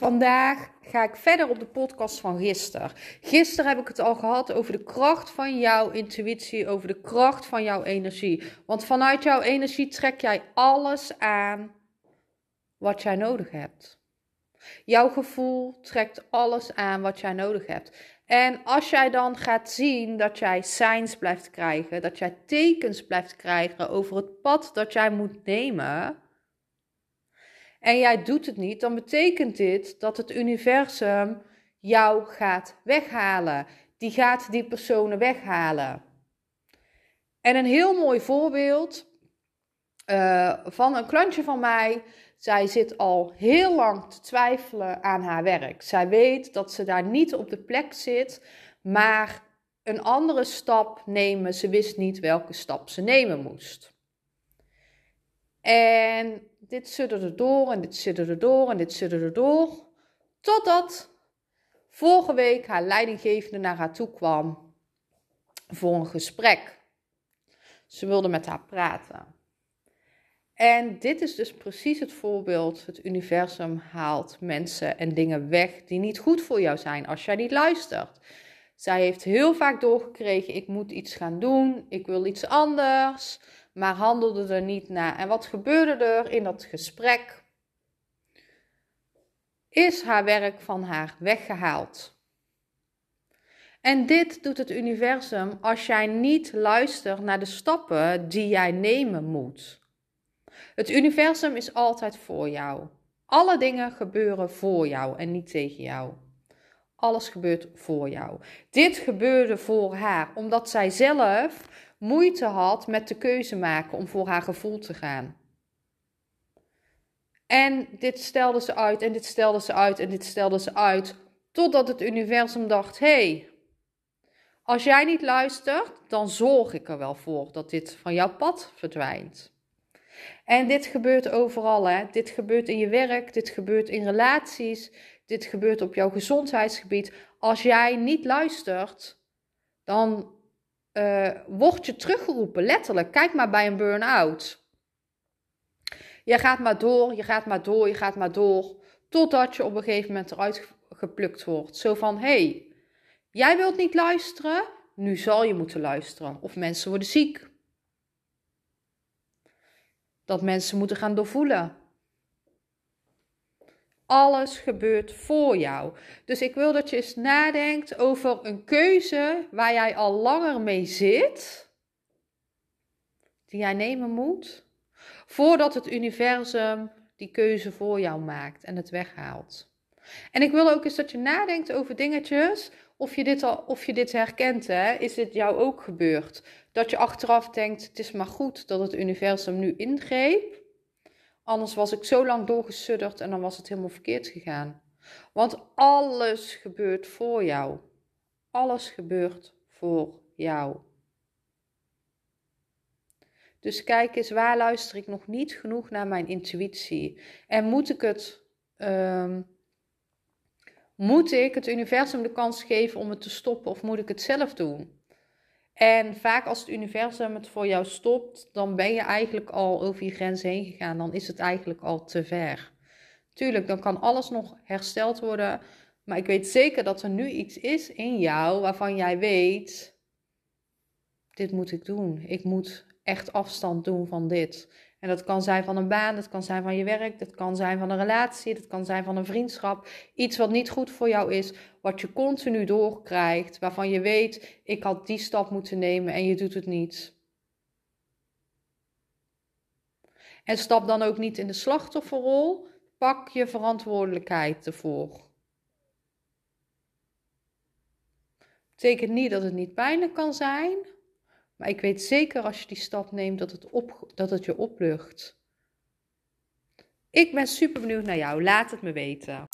Vandaag ga ik verder op de podcast van gisteren. Gisteren heb ik het al gehad over de kracht van jouw intuïtie, over de kracht van jouw energie. Want vanuit jouw energie trek jij alles aan wat jij nodig hebt. Jouw gevoel trekt alles aan wat jij nodig hebt. En als jij dan gaat zien dat jij signs blijft krijgen, dat jij tekens blijft krijgen over het pad dat jij moet nemen, en jij doet het niet, dan betekent dit dat het universum jou gaat weghalen. Die gaat die personen weghalen. En een heel mooi voorbeeld uh, van een klantje van mij. Zij zit al heel lang te twijfelen aan haar werk. Zij weet dat ze daar niet op de plek zit, maar een andere stap nemen. Ze wist niet welke stap ze nemen moest. En dit sudderde door en dit sudderde door en dit sudderde door. Totdat vorige week haar leidinggevende naar haar toe kwam voor een gesprek. Ze wilde met haar praten. En dit is dus precies het voorbeeld. Het universum haalt mensen en dingen weg die niet goed voor jou zijn als jij niet luistert. Zij heeft heel vaak doorgekregen: ik moet iets gaan doen, ik wil iets anders maar handelde er niet naar. En wat gebeurde er in dat gesprek? Is haar werk van haar weggehaald. En dit doet het universum als jij niet luistert naar de stappen die jij nemen moet. Het universum is altijd voor jou. Alle dingen gebeuren voor jou en niet tegen jou. Alles gebeurt voor jou. Dit gebeurde voor haar omdat zij zelf moeite had met de keuze maken om voor haar gevoel te gaan. En dit stelde ze uit en dit stelde ze uit en dit stelde ze uit. Totdat het universum dacht: hé, hey, als jij niet luistert, dan zorg ik er wel voor dat dit van jouw pad verdwijnt. En dit gebeurt overal. Hè? Dit gebeurt in je werk, dit gebeurt in relaties, dit gebeurt op jouw gezondheidsgebied. Als jij niet luistert, dan uh, word je teruggeroepen, letterlijk. Kijk maar bij een burn-out. Je gaat maar door, je gaat maar door, je gaat maar door. Totdat je op een gegeven moment eruit geplukt wordt. Zo van, hey, jij wilt niet luisteren, nu zal je moeten luisteren. Of mensen worden ziek. Dat mensen moeten gaan doorvoelen. Alles gebeurt voor jou. Dus ik wil dat je eens nadenkt over een keuze waar jij al langer mee zit, die jij nemen moet, voordat het universum die keuze voor jou maakt en het weghaalt. En ik wil ook eens dat je nadenkt over dingetjes, of je dit, al, of je dit herkent. Hè? Is dit jou ook gebeurd? Dat je achteraf denkt: het is maar goed dat het universum nu ingreep. Anders was ik zo lang doorgesudderd en dan was het helemaal verkeerd gegaan. Want alles gebeurt voor jou. Alles gebeurt voor jou. Dus kijk eens, waar luister ik nog niet genoeg naar mijn intuïtie? En moet ik het, um, moet ik het universum de kans geven om het te stoppen of moet ik het zelf doen? En vaak als het universum het voor jou stopt, dan ben je eigenlijk al over je grens heen gegaan. Dan is het eigenlijk al te ver. Tuurlijk, dan kan alles nog hersteld worden. Maar ik weet zeker dat er nu iets is in jou waarvan jij weet: dit moet ik doen. Ik moet echt afstand doen van dit. En dat kan zijn van een baan, dat kan zijn van je werk, dat kan zijn van een relatie, dat kan zijn van een vriendschap. Iets wat niet goed voor jou is, wat je continu doorkrijgt, waarvan je weet, ik had die stap moeten nemen en je doet het niet. En stap dan ook niet in de slachtofferrol, pak je verantwoordelijkheid ervoor. Betekent niet dat het niet pijnlijk kan zijn, maar ik weet zeker als je die stap neemt dat het, op, dat het je oplucht. Ik ben super benieuwd naar jou. Laat het me weten.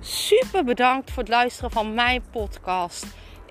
Super bedankt voor het luisteren van mijn podcast.